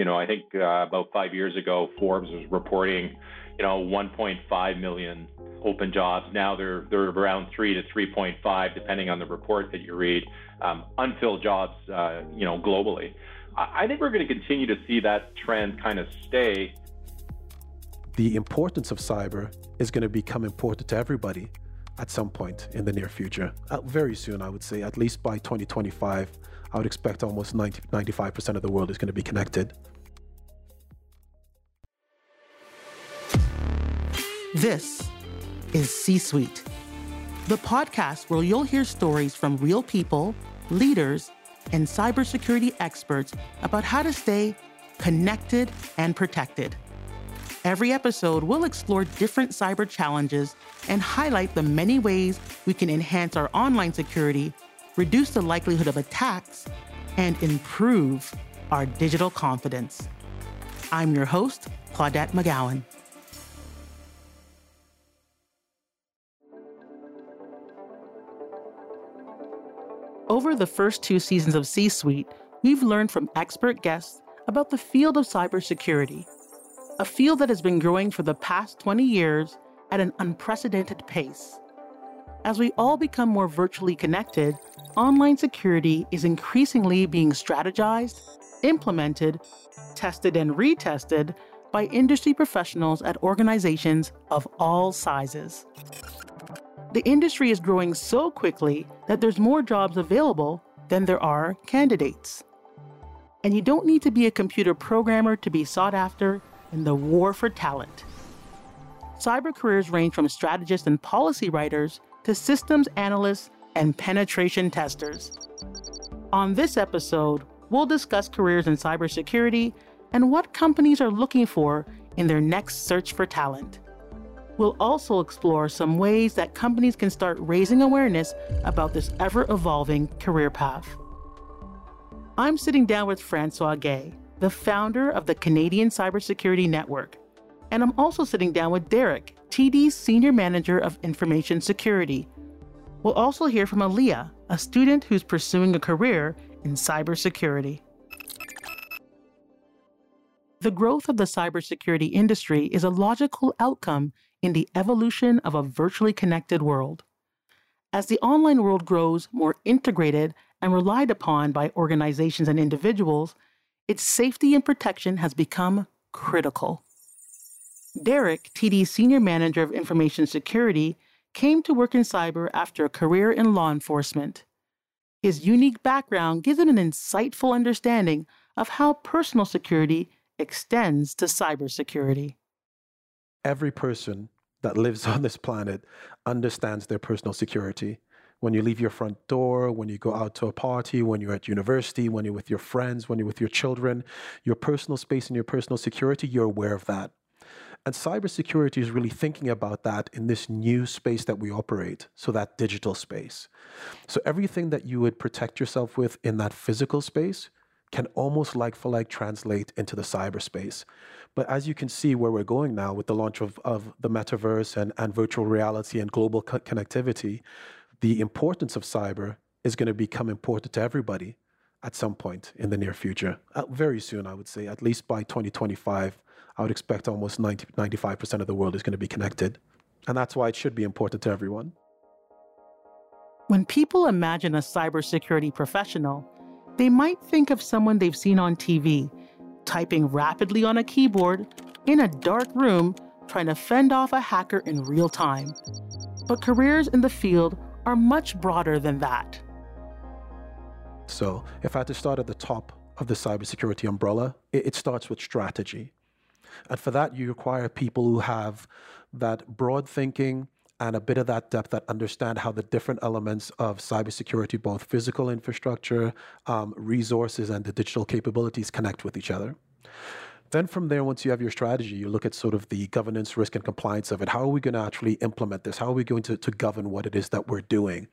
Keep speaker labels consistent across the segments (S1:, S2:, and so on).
S1: You know, I think uh, about five years ago, Forbes was reporting, you know, 1.5 million open jobs. Now they're they're around three to 3.5, depending on the report that you read. Um, unfilled jobs, uh, you know, globally. I, I think we're going to continue to see that trend kind of stay.
S2: The importance of cyber is going to become important to everybody at some point in the near future. Uh, very soon, I would say, at least by 2025, I would expect almost 90, 95% of the world is going to be connected.
S3: This is C Suite, the podcast where you'll hear stories from real people, leaders, and cybersecurity experts about how to stay connected and protected. Every episode we'll explore different cyber challenges and highlight the many ways we can enhance our online security, reduce the likelihood of attacks, and improve our digital confidence. I'm your host, Claudette McGowan. Over the first two seasons of C Suite, we've learned from expert guests about the field of cybersecurity, a field that has been growing for the past 20 years at an unprecedented pace. As we all become more virtually connected, online security is increasingly being strategized, implemented, tested, and retested by industry professionals at organizations of all sizes. The industry is growing so quickly that there's more jobs available than there are candidates. And you don't need to be a computer programmer to be sought after in the war for talent. Cyber careers range from strategists and policy writers to systems analysts and penetration testers. On this episode, we'll discuss careers in cybersecurity and what companies are looking for in their next search for talent. We'll also explore some ways that companies can start raising awareness about this ever evolving career path. I'm sitting down with Francois Guay, the founder of the Canadian Cybersecurity Network, and I'm also sitting down with Derek, TD's Senior Manager of Information Security. We'll also hear from Aaliyah, a student who's pursuing a career in cybersecurity. The growth of the cybersecurity industry is a logical outcome in the evolution of a virtually connected world. As the online world grows more integrated and relied upon by organizations and individuals, its safety and protection has become critical. Derek, TD's Senior Manager of Information Security, came to work in cyber after a career in law enforcement. His unique background gives him an insightful understanding of how personal security extends to cybersecurity
S2: every person that lives on this planet understands their personal security. When you leave your front door, when you go out to a party, when you're at university, when you're with your friends, when you're with your children, your personal space and your personal security, you're aware of that. And cybersecurity is really thinking about that in this new space that we operate, so that digital space. So everything that you would protect yourself with in that physical space can almost like for like translate into the cyberspace. But as you can see where we're going now with the launch of, of the metaverse and, and virtual reality and global co- connectivity, the importance of cyber is going to become important to everybody at some point in the near future. Uh, very soon, I would say, at least by 2025, I would expect almost 90, 95% of the world is going to be connected. And that's why it should be important to everyone.
S3: When people imagine a cybersecurity professional, they might think of someone they've seen on TV typing rapidly on a keyboard in a dark room trying to fend off a hacker in real time. But careers in the field are much broader than that.
S2: So, if I had to start at the top of the cybersecurity umbrella, it, it starts with strategy. And for that, you require people who have that broad thinking, and a bit of that depth that understand how the different elements of cybersecurity, both physical infrastructure, um, resources, and the digital capabilities connect with each other. Then from there, once you have your strategy, you look at sort of the governance, risk, and compliance of it. How are we going to actually implement this? How are we going to, to govern what it is that we're doing?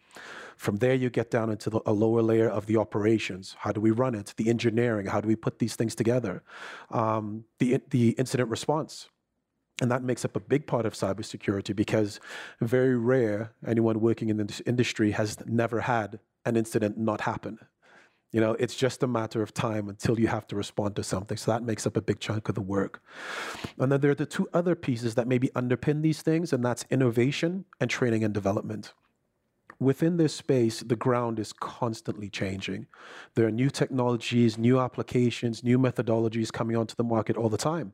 S2: From there, you get down into the, a lower layer of the operations. How do we run it? The engineering. How do we put these things together? Um, the, the incident response. And that makes up a big part of cybersecurity because very rare anyone working in this industry has never had an incident not happen. You know, it's just a matter of time until you have to respond to something. So that makes up a big chunk of the work. And then there are the two other pieces that maybe underpin these things, and that's innovation and training and development. Within this space, the ground is constantly changing. There are new technologies, new applications, new methodologies coming onto the market all the time.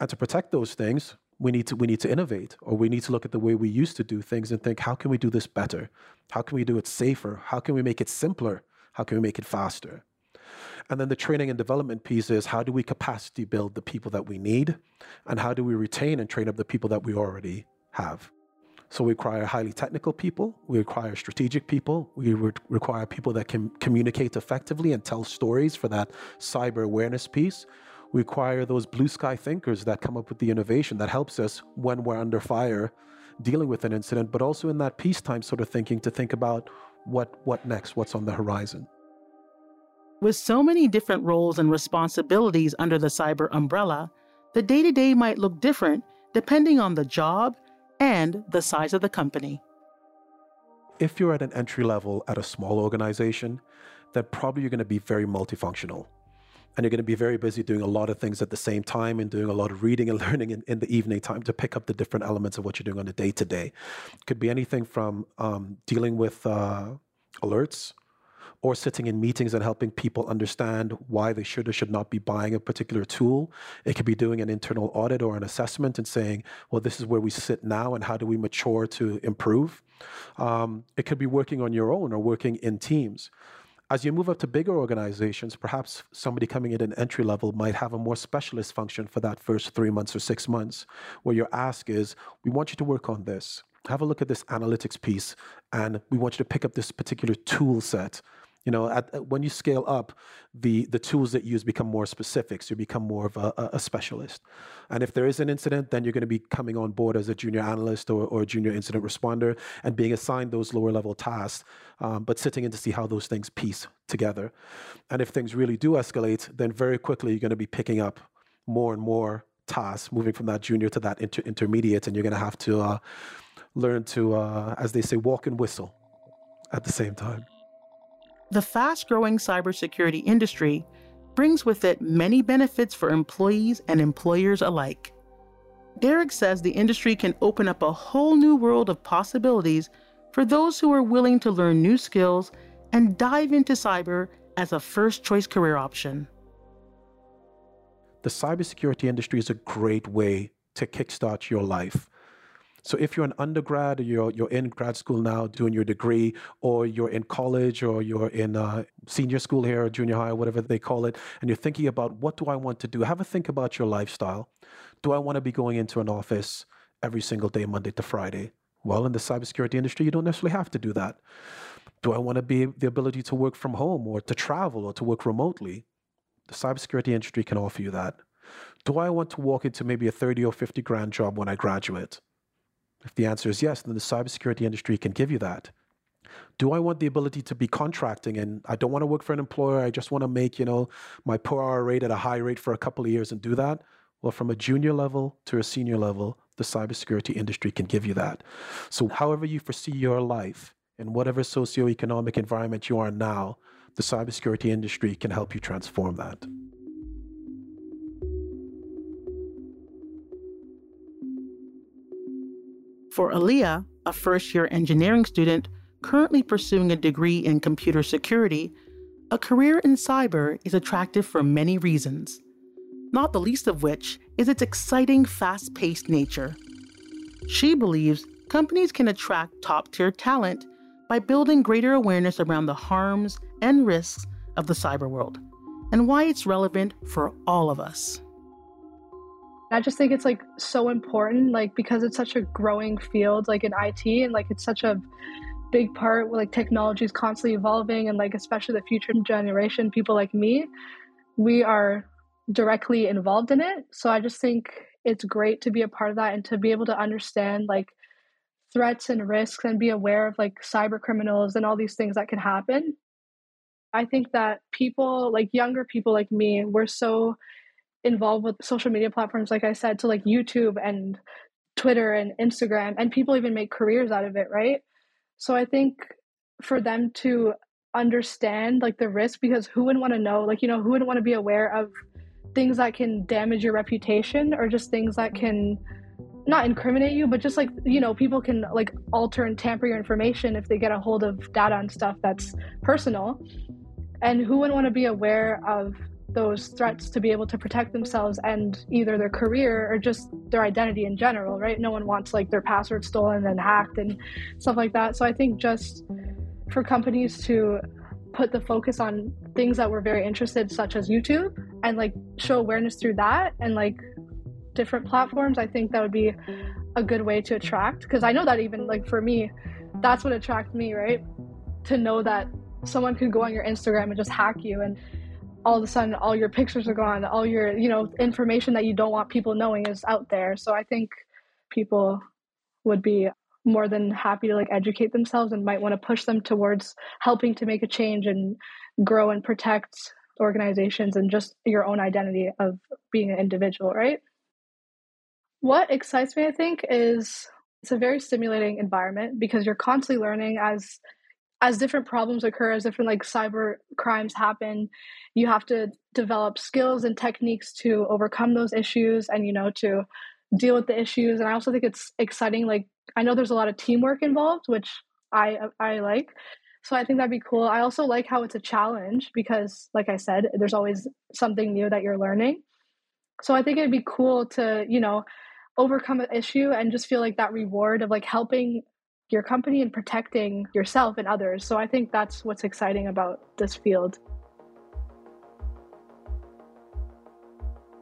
S2: And to protect those things, we need to we need to innovate or we need to look at the way we used to do things and think how can we do this better how can we do it safer how can we make it simpler how can we make it faster? And then the training and development piece is how do we capacity build the people that we need? And how do we retain and train up the people that we already have? So we require highly technical people we require strategic people we re- require people that can communicate effectively and tell stories for that cyber awareness piece. We require those blue sky thinkers that come up with the innovation that helps us when we're under fire dealing with an incident, but also in that peacetime sort of thinking to think about what what next, what's on the horizon.
S3: With so many different roles and responsibilities under the cyber umbrella, the day to day might look different depending on the job and the size of the company.
S2: If you're at an entry level at a small organization, then probably you're going to be very multifunctional and you're going to be very busy doing a lot of things at the same time and doing a lot of reading and learning in, in the evening time to pick up the different elements of what you're doing on a day to day. Could be anything from um, dealing with uh, alerts or sitting in meetings and helping people understand why they should or should not be buying a particular tool. It could be doing an internal audit or an assessment and saying, well, this is where we sit now and how do we mature to improve. Um, it could be working on your own or working in teams. As you move up to bigger organizations, perhaps somebody coming in at entry level might have a more specialist function for that first three months or six months, where your ask is, we want you to work on this. Have a look at this analytics piece, and we want you to pick up this particular tool set you know, at, when you scale up, the the tools that you use become more specific. So you become more of a, a specialist. And if there is an incident, then you're going to be coming on board as a junior analyst or, or junior incident responder and being assigned those lower level tasks, um, but sitting in to see how those things piece together. And if things really do escalate, then very quickly you're going to be picking up more and more tasks, moving from that junior to that inter- intermediate, and you're going to have to uh, learn to, uh, as they say, walk and whistle at the same time.
S3: The fast growing cybersecurity industry brings with it many benefits for employees and employers alike. Derek says the industry can open up a whole new world of possibilities for those who are willing to learn new skills and dive into cyber as a first choice career option.
S2: The cybersecurity industry is a great way to kickstart your life. So if you're an undergrad, or you're you're in grad school now doing your degree, or you're in college, or you're in uh, senior school here, or junior high, or whatever they call it, and you're thinking about what do I want to do, have a think about your lifestyle. Do I want to be going into an office every single day, Monday to Friday? Well, in the cybersecurity industry, you don't necessarily have to do that. Do I want to be the ability to work from home or to travel or to work remotely? The cybersecurity industry can offer you that. Do I want to walk into maybe a 30 or 50 grand job when I graduate? If the answer is yes, then the cybersecurity industry can give you that. Do I want the ability to be contracting and I don't want to work for an employer, I just want to make, you know, my per hour rate at a high rate for a couple of years and do that? Well, from a junior level to a senior level, the cybersecurity industry can give you that. So, however you foresee your life in whatever socioeconomic environment you are now, the cybersecurity industry can help you transform that.
S3: For Aaliyah, a first year engineering student currently pursuing a degree in computer security, a career in cyber is attractive for many reasons, not the least of which is its exciting, fast paced nature. She believes companies can attract top tier talent by building greater awareness around the harms and risks of the cyber world and why it's relevant for all of us.
S4: I just think it's like so important, like because it's such a growing field, like in IT, and like it's such a big part where like technology is constantly evolving, and like especially the future generation, people like me, we are directly involved in it. So I just think it's great to be a part of that and to be able to understand like threats and risks and be aware of like cyber criminals and all these things that can happen. I think that people like younger people like me, we're so involved with social media platforms, like I said, to like YouTube and Twitter and Instagram, and people even make careers out of it, right? So I think for them to understand like the risk because who wouldn't want to know like you know who wouldn't want to be aware of things that can damage your reputation or just things that can not incriminate you but just like you know people can like alter and tamper your information if they get a hold of data and stuff that's personal and who wouldn't want to be aware of those threats to be able to protect themselves and either their career or just their identity in general, right? No one wants like their password stolen and hacked and stuff like that. So I think just for companies to put the focus on things that we're very interested such as YouTube and like show awareness through that and like different platforms, I think that would be a good way to attract because I know that even like for me, that's what attracted me, right? To know that someone could go on your Instagram and just hack you and all of a sudden all your pictures are gone all your you know information that you don't want people knowing is out there. So i think people would be more than happy to like educate themselves and might want to push them towards helping to make a change and grow and protect organizations and just your own identity of being an individual right? What excites me i think is it's a very stimulating environment because you're constantly learning as as different problems occur, as different like cyber crimes happen, you have to develop skills and techniques to overcome those issues and you know to deal with the issues. And I also think it's exciting. Like I know there's a lot of teamwork involved, which I I like. So I think that'd be cool. I also like how it's a challenge because, like I said, there's always something new that you're learning. So I think it'd be cool to, you know, overcome an issue and just feel like that reward of like helping your company and protecting yourself and others. So I think that's what's exciting about this field.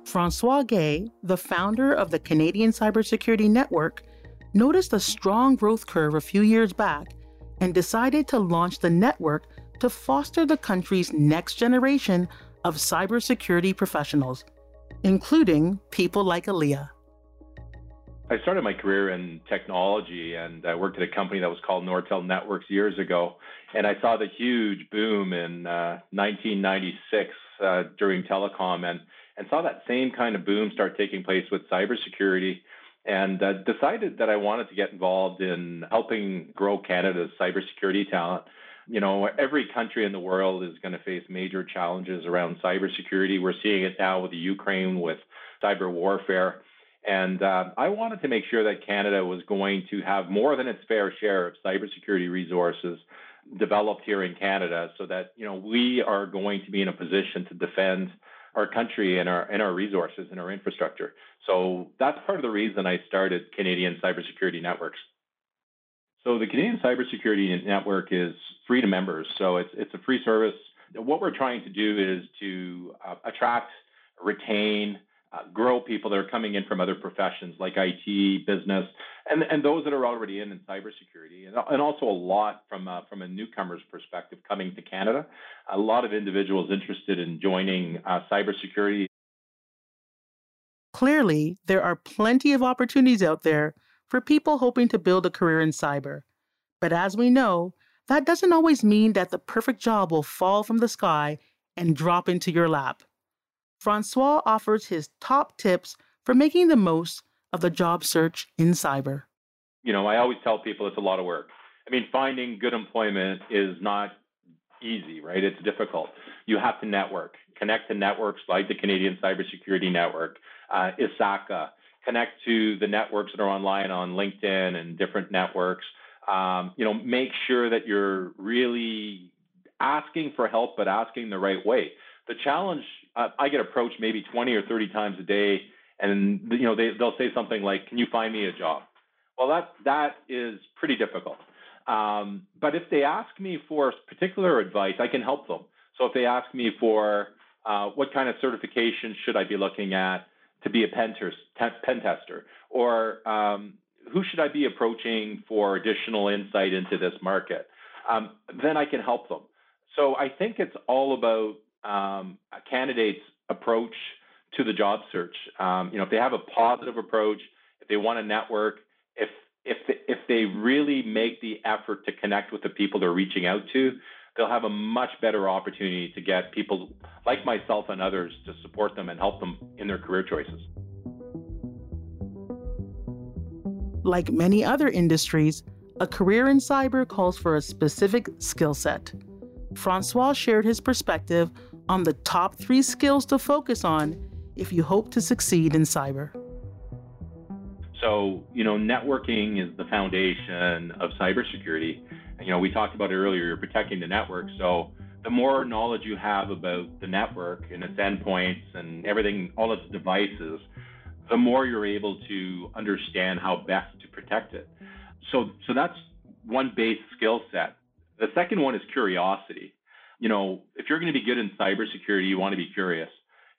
S3: Francois Guay, the founder of the Canadian Cybersecurity Network, noticed a strong growth curve a few years back and decided to launch the network to foster the country's next generation of cybersecurity professionals, including people like Aaliyah.
S1: I started my career in technology and I worked at a company that was called Nortel Networks years ago. And I saw the huge boom in uh, 1996 uh, during telecom and, and saw that same kind of boom start taking place with cybersecurity and uh, decided that I wanted to get involved in helping grow Canada's cybersecurity talent. You know, every country in the world is going to face major challenges around cybersecurity. We're seeing it now with the Ukraine with cyber warfare. And uh, I wanted to make sure that Canada was going to have more than its fair share of cybersecurity resources developed here in Canada so that you know we are going to be in a position to defend our country and our and our resources and our infrastructure. So that's part of the reason I started Canadian Cybersecurity Networks. So the Canadian Cybersecurity Network is free to members. So it's it's a free service. What we're trying to do is to uh, attract, retain, grow people that are coming in from other professions like IT, business, and, and those that are already in in cybersecurity, and, and also a lot from uh, from a newcomer's perspective coming to Canada. A lot of individuals interested in joining uh, cybersecurity.
S3: Clearly, there are plenty of opportunities out there for people hoping to build a career in cyber. But as we know, that doesn't always mean that the perfect job will fall from the sky and drop into your lap. Francois offers his top tips for making the most of the job search in cyber.
S1: You know, I always tell people it's a lot of work. I mean, finding good employment is not easy, right? It's difficult. You have to network, connect to networks like the Canadian Cybersecurity Network, uh, ISACA, connect to the networks that are online on LinkedIn and different networks. Um, you know, make sure that you're really asking for help, but asking the right way. The challenge uh, I get approached maybe 20 or 30 times a day, and you know they they'll say something like, "Can you find me a job?" Well, that that is pretty difficult. Um, but if they ask me for particular advice, I can help them. So if they ask me for uh, what kind of certification should I be looking at to be a pen, pen tester, or um, who should I be approaching for additional insight into this market, um, then I can help them. So I think it's all about um, a candidate's approach to the job search. Um, you know, if they have a positive approach, if they want to network, if if if they really make the effort to connect with the people they're reaching out to, they'll have a much better opportunity to get people like myself and others to support them and help them in their career choices.
S3: Like many other industries, a career in cyber calls for a specific skill set. Francois shared his perspective on the top three skills to focus on if you hope to succeed in cyber.
S1: So, you know, networking is the foundation of cybersecurity. And, you know, we talked about it earlier, you're protecting the network. So, the more knowledge you have about the network and its endpoints and everything, all its devices, the more you're able to understand how best to protect it. So, so that's one base skill set. The second one is curiosity. You know, if you're going to be good in cybersecurity, you want to be curious.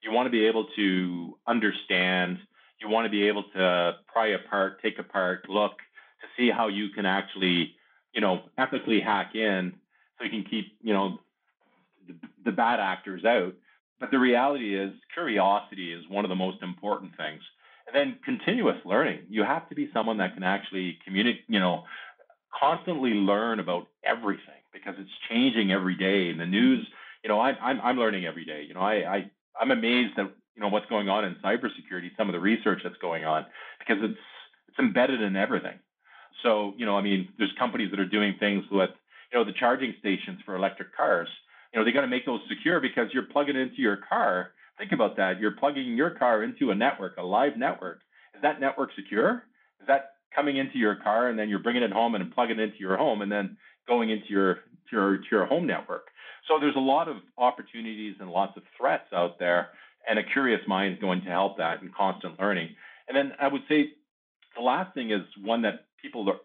S1: You want to be able to understand. You want to be able to pry apart, take apart, look to see how you can actually, you know, ethically hack in so you can keep, you know, the, the bad actors out. But the reality is, curiosity is one of the most important things. And then continuous learning. You have to be someone that can actually communicate, you know, constantly learn about everything because it's changing every day. And the news, you know, I, I'm I'm learning every day. You know, I, I I'm amazed at you know what's going on in cybersecurity, some of the research that's going on because it's it's embedded in everything. So you know, I mean, there's companies that are doing things with you know the charging stations for electric cars. You know, they got to make those secure because you're plugging into your car. Think about that. You're plugging your car into a network, a live network. Is that network secure? Is that coming into your car and then you're bringing it home and plugging it into your home and then going into your to your to your home network. So there's a lot of opportunities and lots of threats out there, and a curious mind is going to help that and constant learning. And then I would say the last thing is one that people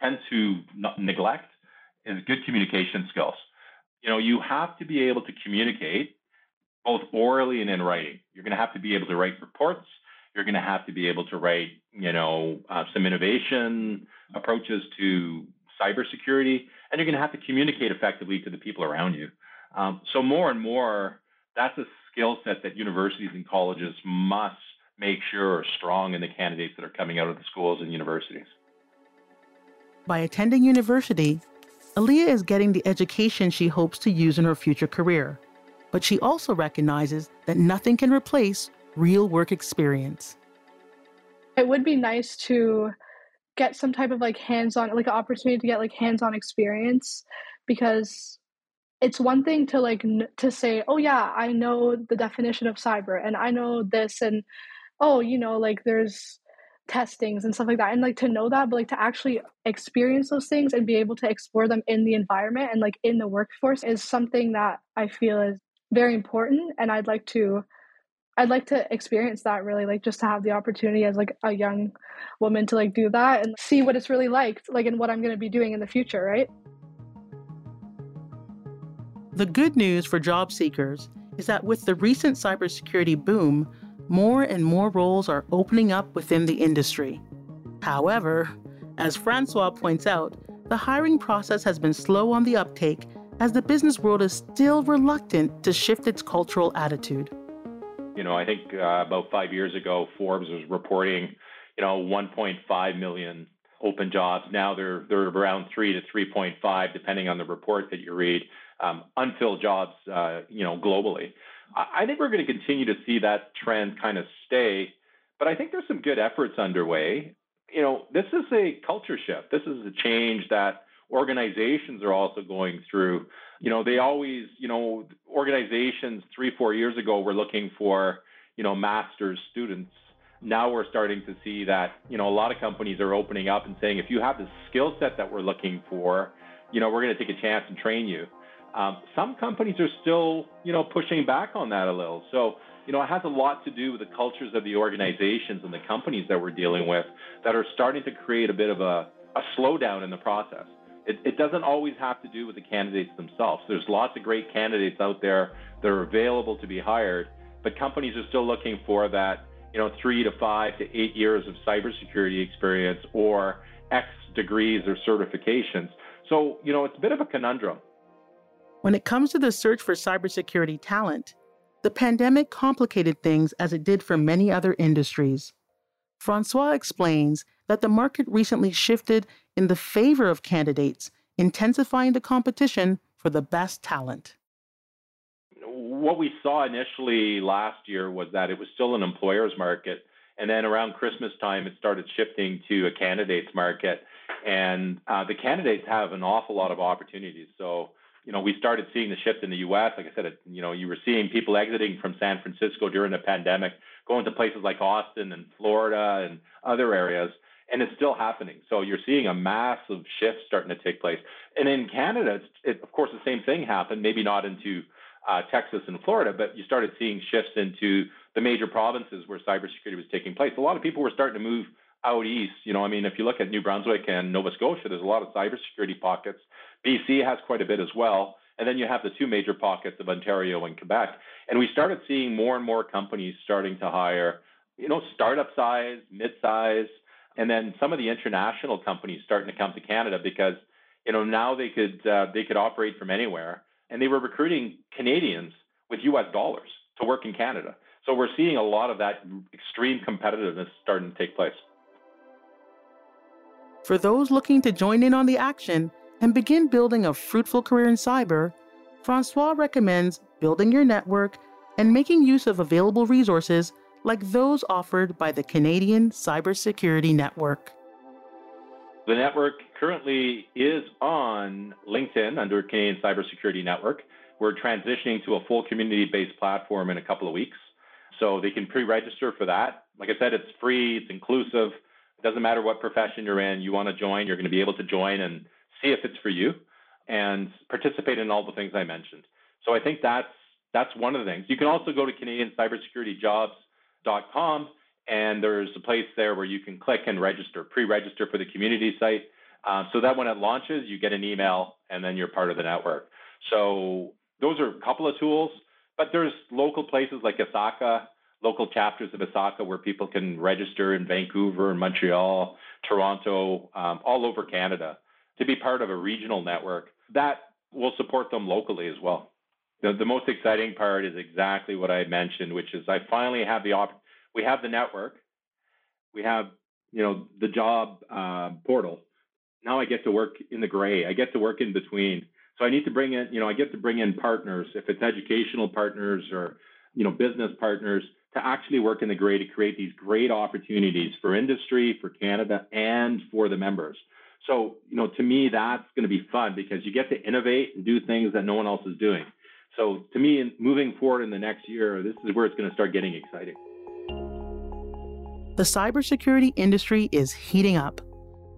S1: tend to neglect is good communication skills. You know, you have to be able to communicate both orally and in writing. You're going to have to be able to write reports. You're going to have to be able to write, you know, uh, some innovation approaches to cybersecurity, and you're going to have to communicate effectively to the people around you. Um, so more and more, that's a skill set that universities and colleges must make sure are strong in the candidates that are coming out of the schools and universities.
S3: By attending university, Aaliyah is getting the education she hopes to use in her future career. But she also recognizes that nothing can replace real work experience.
S4: It would be nice to get some type of like hands-on like an opportunity to get like hands-on experience because it's one thing to like n- to say oh yeah i know the definition of cyber and i know this and oh you know like there's testings and stuff like that and like to know that but like to actually experience those things and be able to explore them in the environment and like in the workforce is something that i feel is very important and i'd like to I'd like to experience that really, like just to have the opportunity as like a young woman to like do that and see what it's really like, like and what I'm going to be doing in the future, right?
S3: The good news for job seekers is that with the recent cybersecurity boom, more and more roles are opening up within the industry. However, as Francois points out, the hiring process has been slow on the uptake as the business world is still reluctant to shift its cultural attitude.
S1: You know, I think uh, about five years ago, Forbes was reporting, you know, 1.5 million open jobs. Now they're they're around three to 3.5, depending on the report that you read. Um, unfilled jobs, uh, you know, globally. I, I think we're going to continue to see that trend kind of stay, but I think there's some good efforts underway. You know, this is a culture shift. This is a change that organizations are also going through. You know, they always, you know, organizations three, four years ago were looking for, you know, master's students. Now we're starting to see that, you know, a lot of companies are opening up and saying, if you have the skill set that we're looking for, you know, we're going to take a chance and train you. Um, some companies are still, you know, pushing back on that a little. So, you know, it has a lot to do with the cultures of the organizations and the companies that we're dealing with that are starting to create a bit of a, a slowdown in the process it, it doesn't always have to do with the candidates themselves. There's lots of great candidates out there that are available to be hired, but companies are still looking for that, you know, three to five to eight years of cybersecurity experience or X degrees or certifications. So, you know, it's a bit of a conundrum.
S3: When it comes to the search for cybersecurity talent, the pandemic complicated things as it did for many other industries. Francois explains that the market recently shifted in the favor of candidates, intensifying the competition for the best talent.
S1: What we saw initially last year was that it was still an employer's market. And then around Christmas time, it started shifting to a candidates market. And uh, the candidates have an awful lot of opportunities. So, you know, we started seeing the shift in the U.S. Like I said, you know, you were seeing people exiting from San Francisco during the pandemic, going to places like Austin and Florida and other areas, and it's still happening. So you're seeing a massive shift starting to take place. And in Canada, it, of course, the same thing happened. Maybe not into uh, Texas and Florida, but you started seeing shifts into the major provinces where cybersecurity was taking place. A lot of people were starting to move out east. You know, I mean, if you look at New Brunswick and Nova Scotia, there's a lot of cybersecurity pockets. BC has quite a bit as well. And then you have the two major pockets of Ontario and Quebec. And we started seeing more and more companies starting to hire, you know, startup size, mid size, and then some of the international companies starting to come to Canada because, you know, now they could uh, they could operate from anywhere, and they were recruiting Canadians with U.S. dollars to work in Canada. So we're seeing a lot of that extreme competitiveness starting to take place.
S3: For those looking to join in on the action and begin building a fruitful career in cyber, Francois recommends building your network and making use of available resources like those offered by the Canadian Cybersecurity Network.
S1: The network currently is on LinkedIn under Canadian Cybersecurity Network. We're transitioning to a full community based platform in a couple of weeks. So they can pre register for that. Like I said, it's free, it's inclusive. It doesn't matter what profession you're in, you want to join, you're going to be able to join and see if it's for you and participate in all the things I mentioned. So I think that's that's one of the things. You can also go to CanadianCybersecurityJobs.com and there's a place there where you can click and register, pre-register for the community site, uh, so that when it launches, you get an email and then you're part of the network. So those are a couple of tools, but there's local places like ISACA local chapters of ISACA where people can register in Vancouver, Montreal, Toronto, um, all over Canada to be part of a regional network that will support them locally as well. The, the most exciting part is exactly what I mentioned, which is I finally have the op- we have the network, we have you know the job uh, portal. Now I get to work in the gray. I get to work in between. So I need to bring in, you know, I get to bring in partners, if it's educational partners or, you know, business partners to actually work in the gray to create these great opportunities for industry, for Canada, and for the members. So, you know, to me, that's going to be fun because you get to innovate and do things that no one else is doing. So, to me, moving forward in the next year, this is where it's going to start getting exciting.
S3: The cybersecurity industry is heating up.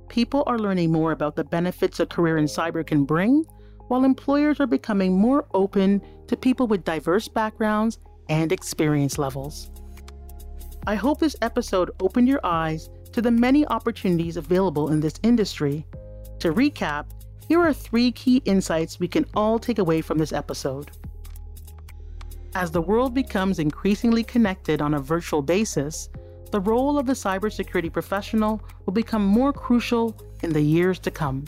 S3: People are learning more about the benefits a career in cyber can bring, while employers are becoming more open to people with diverse backgrounds and experience levels. I hope this episode opened your eyes to the many opportunities available in this industry. To recap, here are three key insights we can all take away from this episode. As the world becomes increasingly connected on a virtual basis, the role of the cybersecurity professional will become more crucial in the years to come.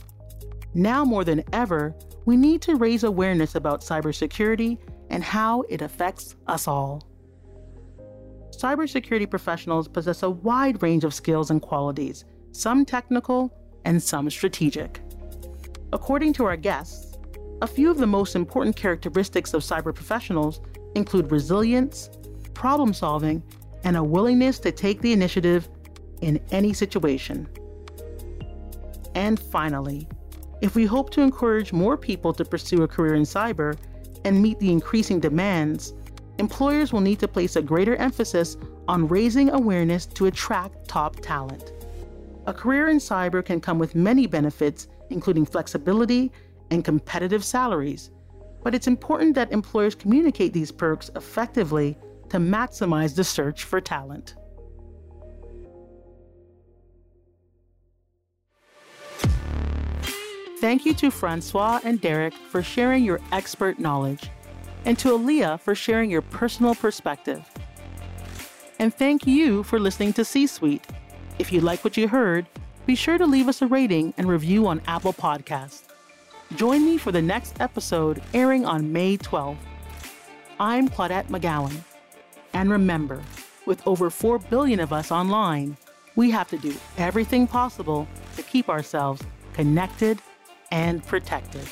S3: Now more than ever, we need to raise awareness about cybersecurity and how it affects us all. Cybersecurity professionals possess a wide range of skills and qualities, some technical and some strategic. According to our guests, a few of the most important characteristics of cyber professionals include resilience, problem solving, and a willingness to take the initiative in any situation. And finally, if we hope to encourage more people to pursue a career in cyber, and meet the increasing demands, employers will need to place a greater emphasis on raising awareness to attract top talent. A career in cyber can come with many benefits, including flexibility and competitive salaries, but it's important that employers communicate these perks effectively to maximize the search for talent. Thank you to Francois and Derek for sharing your expert knowledge, and to Aaliyah for sharing your personal perspective. And thank you for listening to C Suite. If you like what you heard, be sure to leave us a rating and review on Apple Podcasts. Join me for the next episode airing on May 12th. I'm Claudette McGowan. And remember, with over 4 billion of us online, we have to do everything possible to keep ourselves connected and protected.